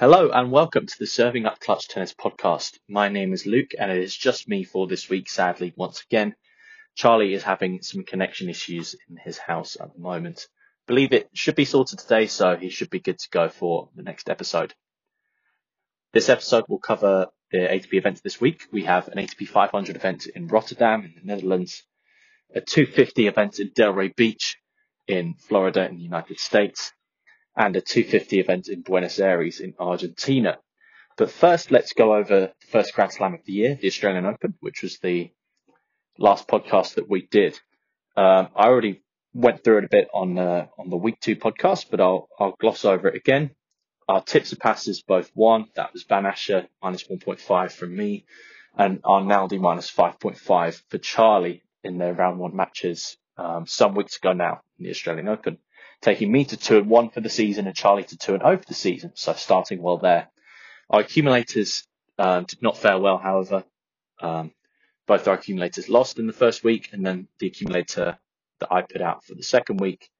Hello and welcome to the Serving Up Clutch Tennis podcast. My name is Luke and it is just me for this week, sadly, once again. Charlie is having some connection issues in his house at the moment. Believe it should be sorted today, so he should be good to go for the next episode. This episode will cover the ATP events this week. We have an ATP 500 event in Rotterdam in the Netherlands, a 250 event in Delray Beach in Florida in the United States, and a 250 event in Buenos Aires in Argentina. But first, let's go over the first Grand Slam of the year, the Australian Open, which was the last podcast that we did. Um, I already went through it a bit on uh, on the week two podcast, but I'll I'll gloss over it again. Our tips and passes both won. That was Van Assche minus 1.5 from me, and Arnaldi minus 5.5 for Charlie in their round one matches um, some weeks ago now in the Australian Open taking me to two and one for the season and Charlie to two and oh for the season. So starting well there. Our accumulators uh, did not fare well, however. Um, both our accumulators lost in the first week, and then the accumulator that I put out for the second week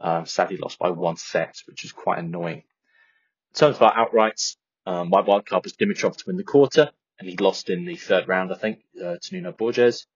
um, sadly lost by one set, which was quite annoying. In terms of our outrights, um, my wildcard was Dimitrov to win the quarter, and he lost in the third round, I think, uh, to Nuno Borges.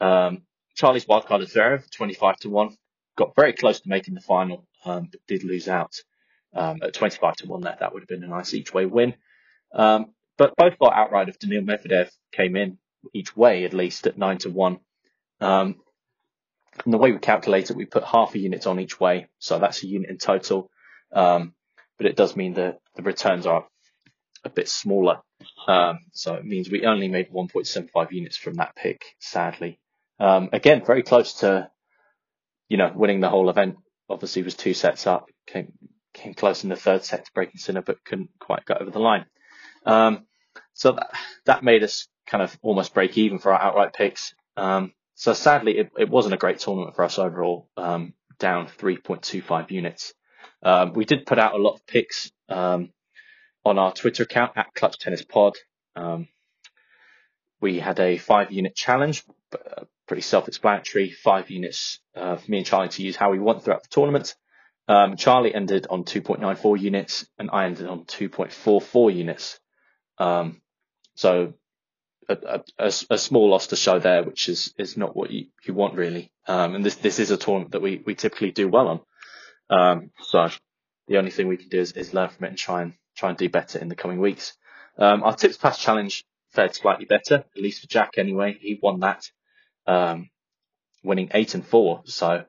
Um, Charlie's wildcard is Zverev, 25 to 1 got very close to making the final, um, but did lose out um, at 25 to 1 there. That would have been a nice each way win. Um, but both got outright of Daniil Medvedev came in each way, at least at 9 to 1. Um, and the way we calculate it, we put half a unit on each way. So that's a unit in total. Um, but it does mean that the returns are a bit smaller. Um, so it means we only made 1.75 units from that pick, sadly. Um, again, very close to you know, winning the whole event. Obviously, was two sets up. Came came close in the third set to breaking Sinner, but couldn't quite get over the line. Um, so that that made us kind of almost break even for our outright picks. Um, so sadly, it, it wasn't a great tournament for us overall. Um, down 3.25 units. Um, we did put out a lot of picks um, on our Twitter account at Clutch Tennis Pod. Um, we had a five unit challenge, uh, pretty self-explanatory. Five units uh, for me and Charlie to use how we want throughout the tournament. Um, Charlie ended on 2.94 units and I ended on 2.44 units. Um, so a, a, a, small loss to show there, which is, is not what you, you want really. Um, and this, this is a tournament that we, we typically do well on. Um, so the only thing we can do is, is learn from it and try and try and do better in the coming weeks. Um, our tips pass challenge fared slightly better, at least for Jack anyway. He won that um, winning eight and four. So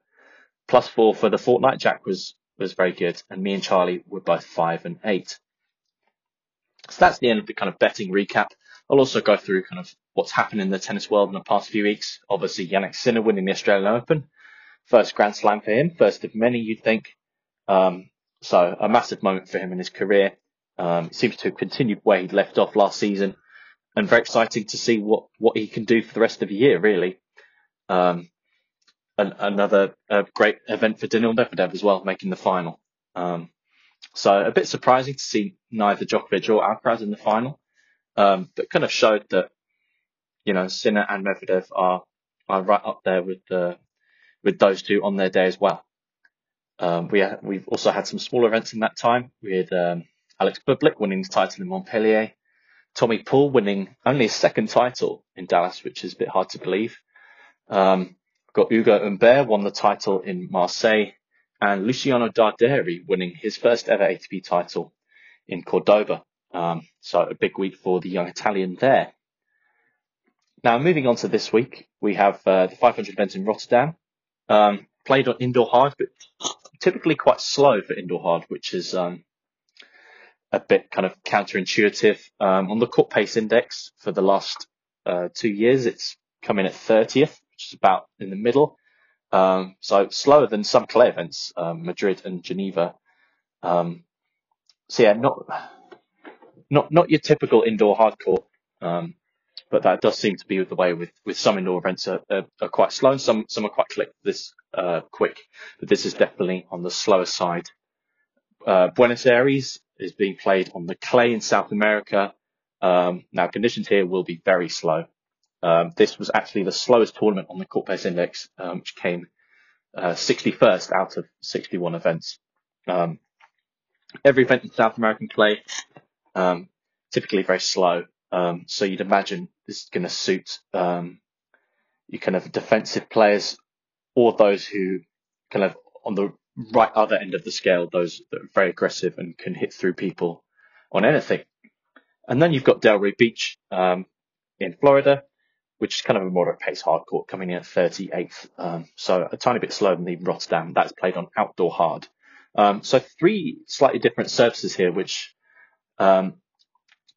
plus four for the fortnight. Jack was was very good, and me and Charlie were both five and eight. So that's the end of the kind of betting recap. I'll also go through kind of what's happened in the tennis world in the past few weeks. Obviously, Jannik Sinner winning the Australian Open, first Grand Slam for him, first of many, you'd think. Um, so a massive moment for him in his career. Um, seems to have continued where he'd left off last season, and very exciting to see what what he can do for the rest of the year. Really, um, an, another uh, great event for Daniil Medvedev as well, making the final. Um, so a bit surprising to see neither Djokovic or Alcaraz in the final, um, but kind of showed that you know Sinner and Medvedev are are right up there with the with those two on their day as well. Um, we ha- we've also had some smaller events in that time. with um, Alex Bublik winning the title in Montpellier, Tommy Paul winning only his second title in Dallas, which is a bit hard to believe. Um, got Ugo Humbert won the title in Marseille and Luciano Darderi winning his first ever ATP title in Cordoba. Um, so a big week for the young Italian there. Now moving on to this week, we have uh, the 500 event in Rotterdam. Um, played on indoor hard, but typically quite slow for indoor hard, which is um, a bit kind of counterintuitive. Um, on the court pace index for the last uh, two years, it's come in at 30th, which is about in the middle. Um, so slower than some clay events, um, Madrid and Geneva. Um, so yeah, not not not your typical indoor hard court, um, but that does seem to be the way with, with some indoor events are, are, are quite slow and some some are quite quick. This uh, quick, but this is definitely on the slower side. Uh, Buenos Aires is being played on the clay in South America. Um, now conditions here will be very slow. Um, this was actually the slowest tournament on the court pace index, um, which came uh, 61st out of 61 events. Um, every event in South American clay um, typically very slow. Um, so you'd imagine this is going to suit um, you kind of defensive players or those who kind of on the right other end of the scale, those that are very aggressive and can hit through people on anything. And then you've got Delray Beach in Florida, which is kind of a moderate pace hard court coming in at 38th. Um, so a tiny bit slower than the Rotterdam. That's played on outdoor hard. Um, so three slightly different surfaces here, which um,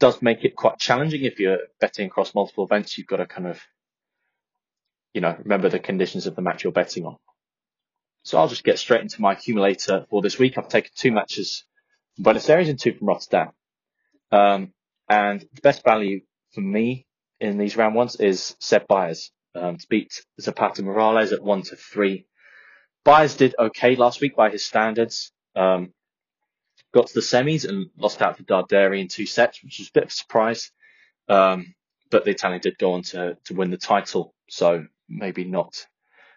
does make it quite challenging if you're betting across multiple events. You've got to kind of, you know, remember the conditions of the match you're betting on. So I'll just get straight into my accumulator for this week. I've taken two matches from Buenos Aires and two from Rotterdam. Um, and the best value for me in these round ones is Seb Baez um, to beat Zapata Morales at one to three. Baez did okay last week by his standards. Um, got to the semis and lost out to Darderi in two sets, which was a bit of a surprise. Um, but the Italian did go on to, to win the title, so maybe not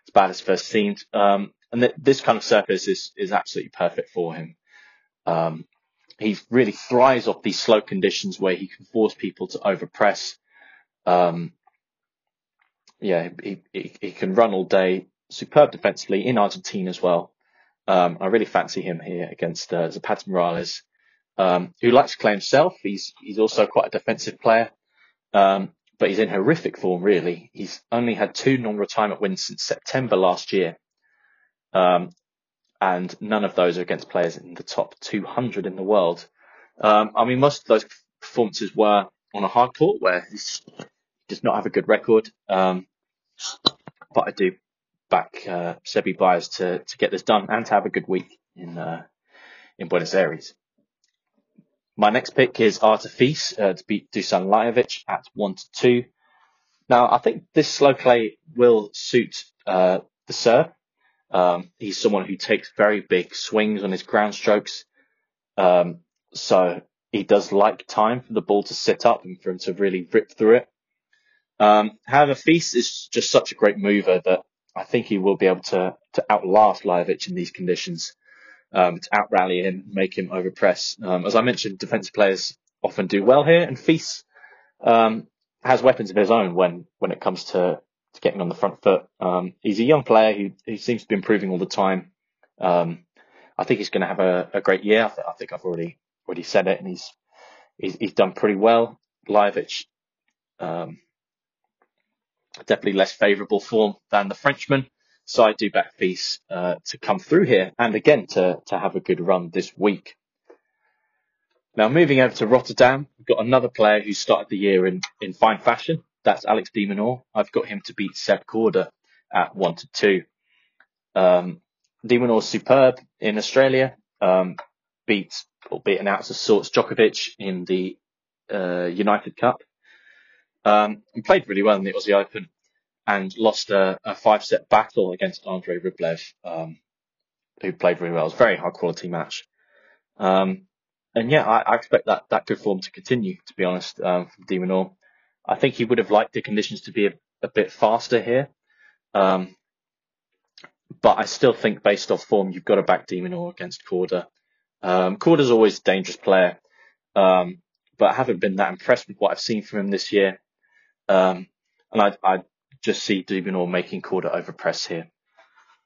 as bad as first seemed. Um, and th- this kind of surface is, is absolutely perfect for him. Um, he really thrives off these slow conditions where he can force people to overpress. Um, yeah, he, he, he can run all day. Superb defensively in Argentina as well. Um, I really fancy him here against uh, Zapata Morales, um, who likes to play himself. He's he's also quite a defensive player, um, but he's in horrific form. Really, he's only had two non-retirement wins since September last year, um, and none of those are against players in the top 200 in the world. Um, I mean, most of those performances were on a hard court where he does not have a good record. Um, but I do back uh, Sebi Baez to to get this done and to have a good week in uh, in Buenos Aires. My next pick is Arthur Fils uh, to beat Dusan Lajovic at one to two. Now I think this slow play will suit uh, the serve. Um, he's someone who takes very big swings on his ground strokes, um, so he does like time for the ball to sit up and for him to really rip through it. Um, however, Fils is just such a great mover that I think he will be able to to outlast Lajovic in these conditions, um, to outrally him, make him overpress. Um, as I mentioned, defensive players often do well here, and Fils um, has weapons of his own when when it comes to, to getting on the front foot. Um, he's a young player who, who seems to be improving all the time. Um, I think he's going to have a, a great year. I, th- I, think I've already already said it, and he's he's, he's done pretty well. Lajovic, um, definitely less favourable form than the Frenchman. So I do back Fils uh, to come through here and again to, to have a good run this week. Now moving over to Rotterdam, we've got another player who started the year in, in fine fashion. That's Alex de Minaur. I've got him to beat Seb Korda at one to two. Um, de superb in Australia. Um, beat, albeit an out of sorts, Djokovic in the uh, United Cup. Um, and played really well in the Aussie Open and lost a, a five set battle against Andre Rublev, um, who played really well. It was a very high quality match. Um, and yeah, I, I, expect that, that good form to continue, to be honest, um, from de Minaur. I think he would have liked the conditions to be a, a bit faster here. Um, but I still think based off form, you've got to back de Minaur against Korda. Um, Korda's always a dangerous player. Um, but I haven't been that impressed with what I've seen from him this year. Um, and I, I just see de Minaur making Korda over press here.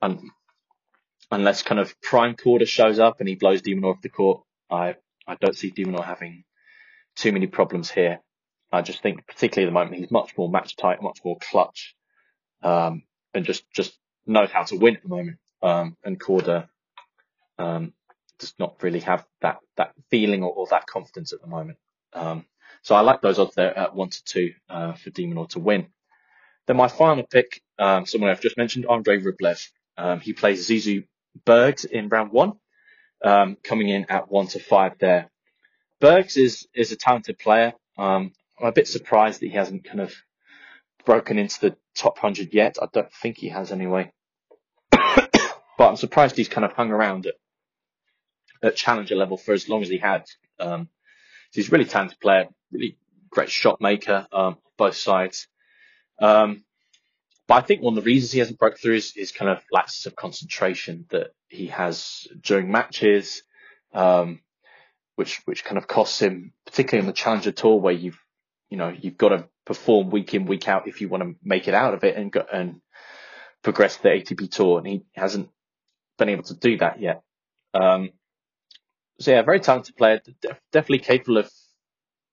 And unless kind of prime Korda shows up and he blows de Minaur off the court, I, I don't see de Minaur having too many problems here. I just think, particularly at the moment, he's much more match tight, much more clutch, um, and just, just knows how to win at the moment. Um, and Korda, um, does not really have that, that feeling or, or that confidence at the moment. Um, so I like those odds there at one to two uh, for de Minaur to win. Then my final pick, um, someone I've just mentioned, Andre Rublev. Um, he plays Zizou Bergs in round one, um, coming in at one to five there. Bergs is is a talented player. Um, I'm a bit surprised that he hasn't kind of broken into the top hundred yet. I don't think he has anyway. but I'm surprised he's kind of hung around at at challenger level for as long as he had. Um, he's a really talented player, really great shot maker, um, both sides. Um, but I think one of the reasons he hasn't broke through is, is kind of lapses of concentration that he has during matches. Um, which which kind of costs him, particularly on the Challenger Tour, where you've you know you've got to perform week in week out if you want to make it out of it and go and progress the ATP Tour, and he hasn't been able to do that yet. Um, so yeah, very talented player, definitely capable of,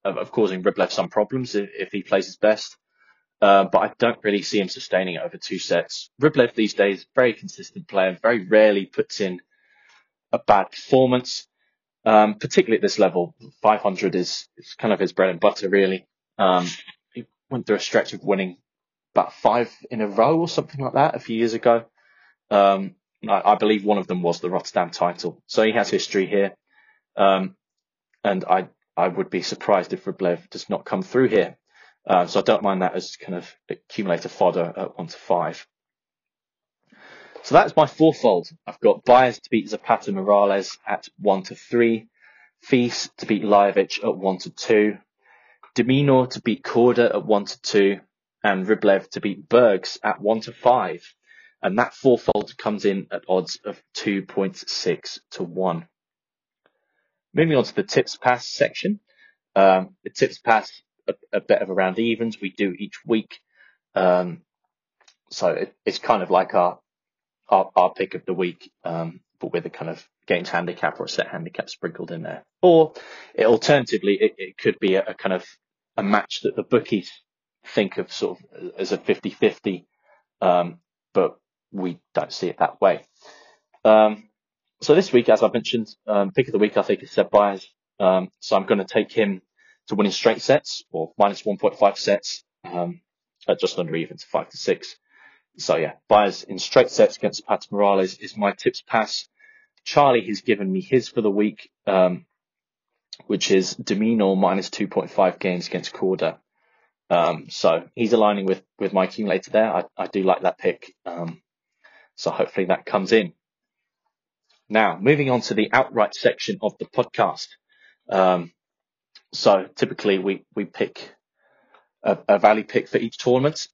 of, of causing Rublev some problems if, if he plays his best. Uh, but I don't really see him sustaining it over two sets. Rublev these days, very consistent player, very rarely puts in a bad performance, um, particularly at this level. 500 is, is kind of his bread and butter, really. Um, he went through a stretch of winning about five in a row or something like that a few years ago. Um, I, I, believe one of them was the Rotterdam title. So he has history here. Um, and I, I would be surprised if Rublev does not come through here. Uh, so I don't mind that as kind of accumulator fodder at one to five. So that's my fourfold. I've got Baez to beat Zapata Morales at one to three, Fils to beat Lajovic at one to two, de to beat Korda at one to two, and Rublev to beat Bergs at one to five. And that fourfold comes in at odds of 2.6 to one. Moving on to the tips pass section. Um, the tips pass a, a bit of around evens we do each week. Um, so it, it's kind of like our, our, our pick of the week, um, but with a kind of games handicap or a set handicap sprinkled in there. Or it, alternatively, it, it could be a, a, kind of a match that the bookies think of sort of as a 50-50, um, but we don't see it that way. Um, so this week, as I mentioned, um, pick of the week I think is Seb Baez. Um, so I'm going to take him to winning straight sets or minus 1.5 sets um, at just under even to five to six. So yeah, Baez in straight sets against Pat Morales is my tips pass. Charlie has given me his for the week, um, which is de Minaur minus 2.5 games against Korda. Um, so he's aligning with, with my accumulator there. I, I do like that pick. Um, so hopefully that comes in. Now, moving on to the outright section of the podcast. Um, so typically we, we pick a, a value pick for each tournament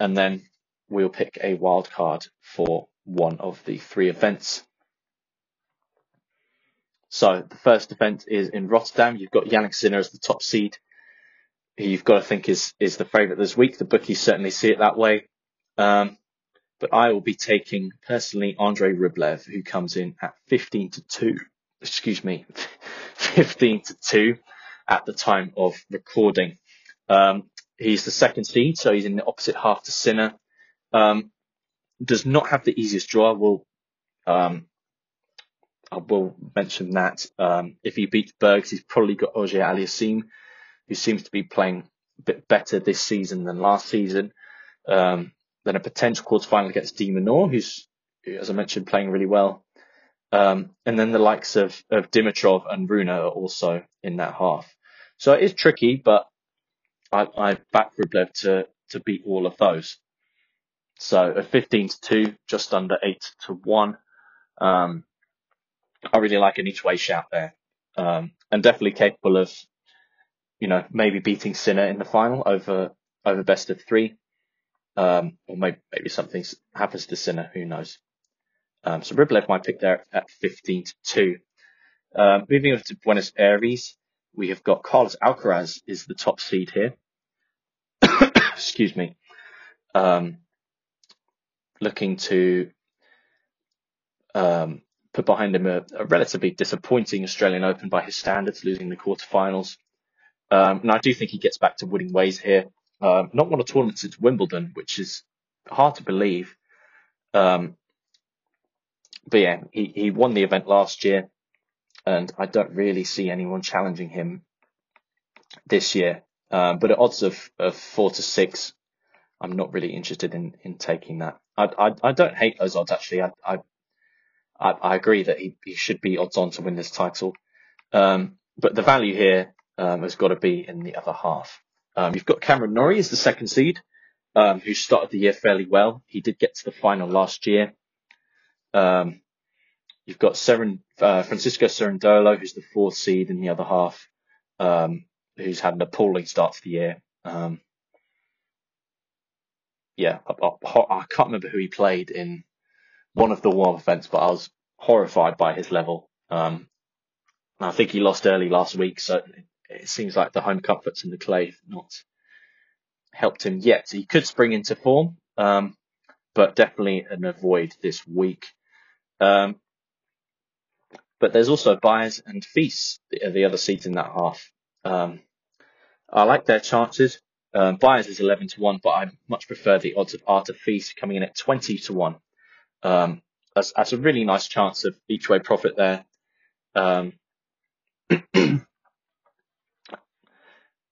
and then we'll pick a wild card for one of the three events. So the first event is in Rotterdam. You've got Jannik Sinner as the top seed, you've got to think is is the favourite this week. The bookies certainly see it that way. Um, but I will be taking personally Andre Rublev, who comes in at 15 to 2. Excuse me, 15 to 2 at the time of recording. Um, he's the second seed, so he's in the opposite half to Sinner. Um, does not have the easiest draw. Will um, I will mention that. Um, if he beats Bergs, he's probably got Auger Aliassime, who seems to be playing a bit better this season than last season. Um, then a potential quarterfinal against de Minaur, who's, as I mentioned, playing really well. Um, and then the likes of, of Dimitrov and Rune are also in that half. So it is tricky, but I, I back Rublev to, to beat all of those. So a 15 to 2, just under 8 to 1. Um, I really like an each way shout there. Um, and definitely capable of, you know, maybe beating Sinner in the final over, over best of three. Um, or maybe, maybe something happens to Sinner, who knows. Um, so Rublev might pick there at 15 to 2. Um, moving on to Buenos Aires, we have got Carlos Alcaraz is the top seed here. Excuse me. Um, looking to um, put behind him a, a, relatively disappointing Australian Open by his standards, losing the quarterfinals. Um, and I do think he gets back to winning ways here. Uh, not won a tournament since Wimbledon, which is hard to believe. Um, but yeah, he, he won the event last year and I don't really see anyone challenging him this year. Um, but at odds of, of four to six, I'm not really interested in, in taking that. I, I, I don't hate those odds actually. I, I, I agree that he, he should be odds on to win this title. Um, but the value here, um, has got to be in the other half. Um, you've got Cameron Norrie as the second seed, um, who started the year fairly well. He did get to the final last year. Um, You've got Seren, uh, Francisco Cerundolo, who's the fourth seed in the other half, um, who's had an appalling start to the year. Um, yeah, I, I, I, can't remember who he played in one of the warm events, but I was horrified by his level. Um, I think he lost early last week, so it seems like the home comforts in the clay have not helped him yet. He could spring into form, um, but definitely an avoid this week. Um, but there's also Baez and Fils, the, the other seats in that half. Um, I like their chances. Um, is 11 to 1, but I much prefer the odds of Arthur Fils coming in at 20 to 1. Um, that's, that's a really nice chance of each way profit there. Um,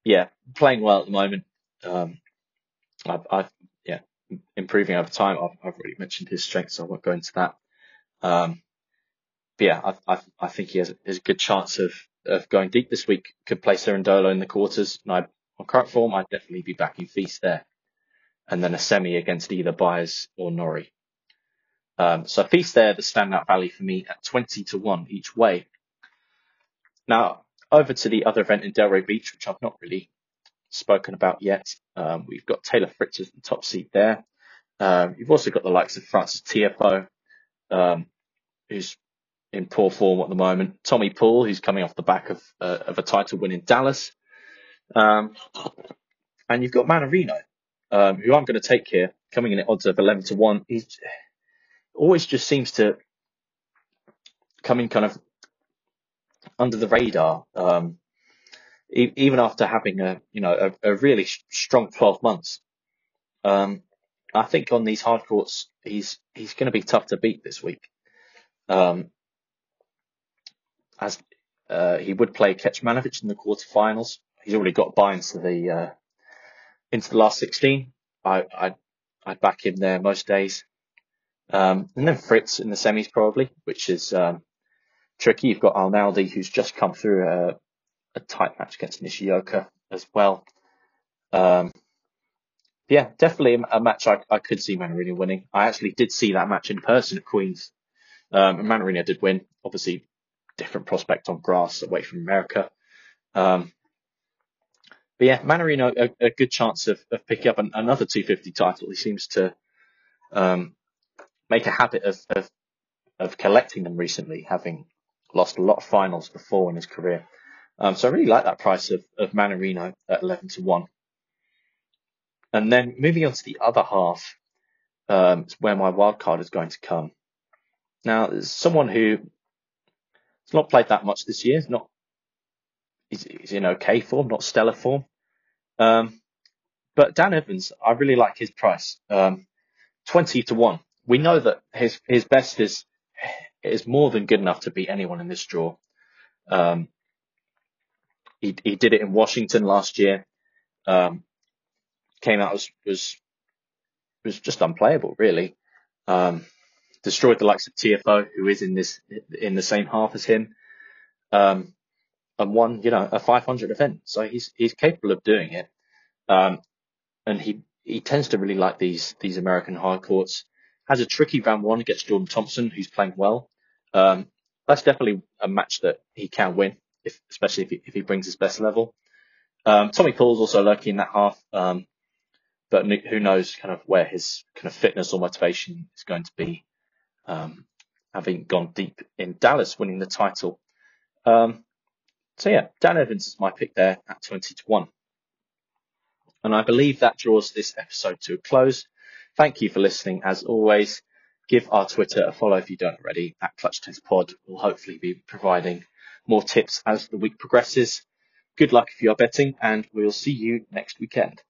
yeah, playing well at the moment. Um, I've, I've, yeah, improving over time. I've, I've already mentioned his strengths, so I won't go into that. Um, but yeah, I, I, I think he has, has, a good chance of, of going deep this week. Could play Cerundolo in the quarters. And I, on current form, I'd definitely be backing Fils there. And then a semi against either Baez or Norrie. Um, so Fils there, the standout value for me at 20 to 1 each way. Now, over to the other event in Delray Beach, which I've not really spoken about yet. Um, we've got Taylor Fritz as the top seat there. Um, you've also got the likes of Frances Tiafoe, um, who's in poor form at the moment. Tommy Paul, who's coming off the back of, uh, of a title win in Dallas. Um, and you've got Mannarino, um, who I'm going to take here, coming in at odds of 11 to 1. He always just seems to come in kind of under the radar. Um, e- even after having a you know a, a really sh- strong 12 months. Um, I think on these hard courts, he's he's going to be tough to beat this week. Um, as uh, he would play Kecmanovic in the quarterfinals. He's already got buy into the uh, into the last 16. I I I'd back him there most days. Um, and then Fritz in the semis probably, which is um, tricky. You've got Arnaldi who's just come through a, a tight match against Nishioka as well. Um, yeah, definitely a match I, I could see Mannarino winning. I actually did see that match in person at Queens. Um, and Mannarino did win. Obviously, different prospect on grass away from America. Um, but yeah, Mannarino, a, a good chance of, of picking up an, another 250 title. He seems to um, make a habit of, of, of collecting them recently, having lost a lot of finals before in his career. Um, so I really like that price of, of Mannarino at 11 to 1. And then moving on to the other half, um, is where my wild card is going to come. Now, there's someone who has not played that much this year. He's not, he's in okay form, not stellar form. Um, but Dan Evans, I really like his price. Um, 20 to 1. We know that his, his best is, is more than good enough to beat anyone in this draw. Um, he, he did it in Washington last year. Um, came out was was was just unplayable, really. Um, destroyed the likes of Tiafoe, who is in this in the same half as him, um, and won you know a 500 event. So he's he's capable of doing it, um, and he he tends to really like these these American hard courts. Has a tricky round one against Jordan Thompson, who's playing well. Um, that's definitely a match that he can win if, especially if he, if he brings his best level. Um, Tommy Paul's also lurking in that half, um, but who knows kind of where his kind of fitness or motivation is going to be, um, having gone deep in Dallas, winning the title. Um, so yeah, Dan Evans is my pick there at 20 to 1. And I believe that draws this episode to a close. Thank you for listening as always. Give our Twitter a follow if you don't already at Clutch Tennis Pod. We'll hopefully be providing more tips as the week progresses. Good luck if you are betting, and we'll see you next weekend.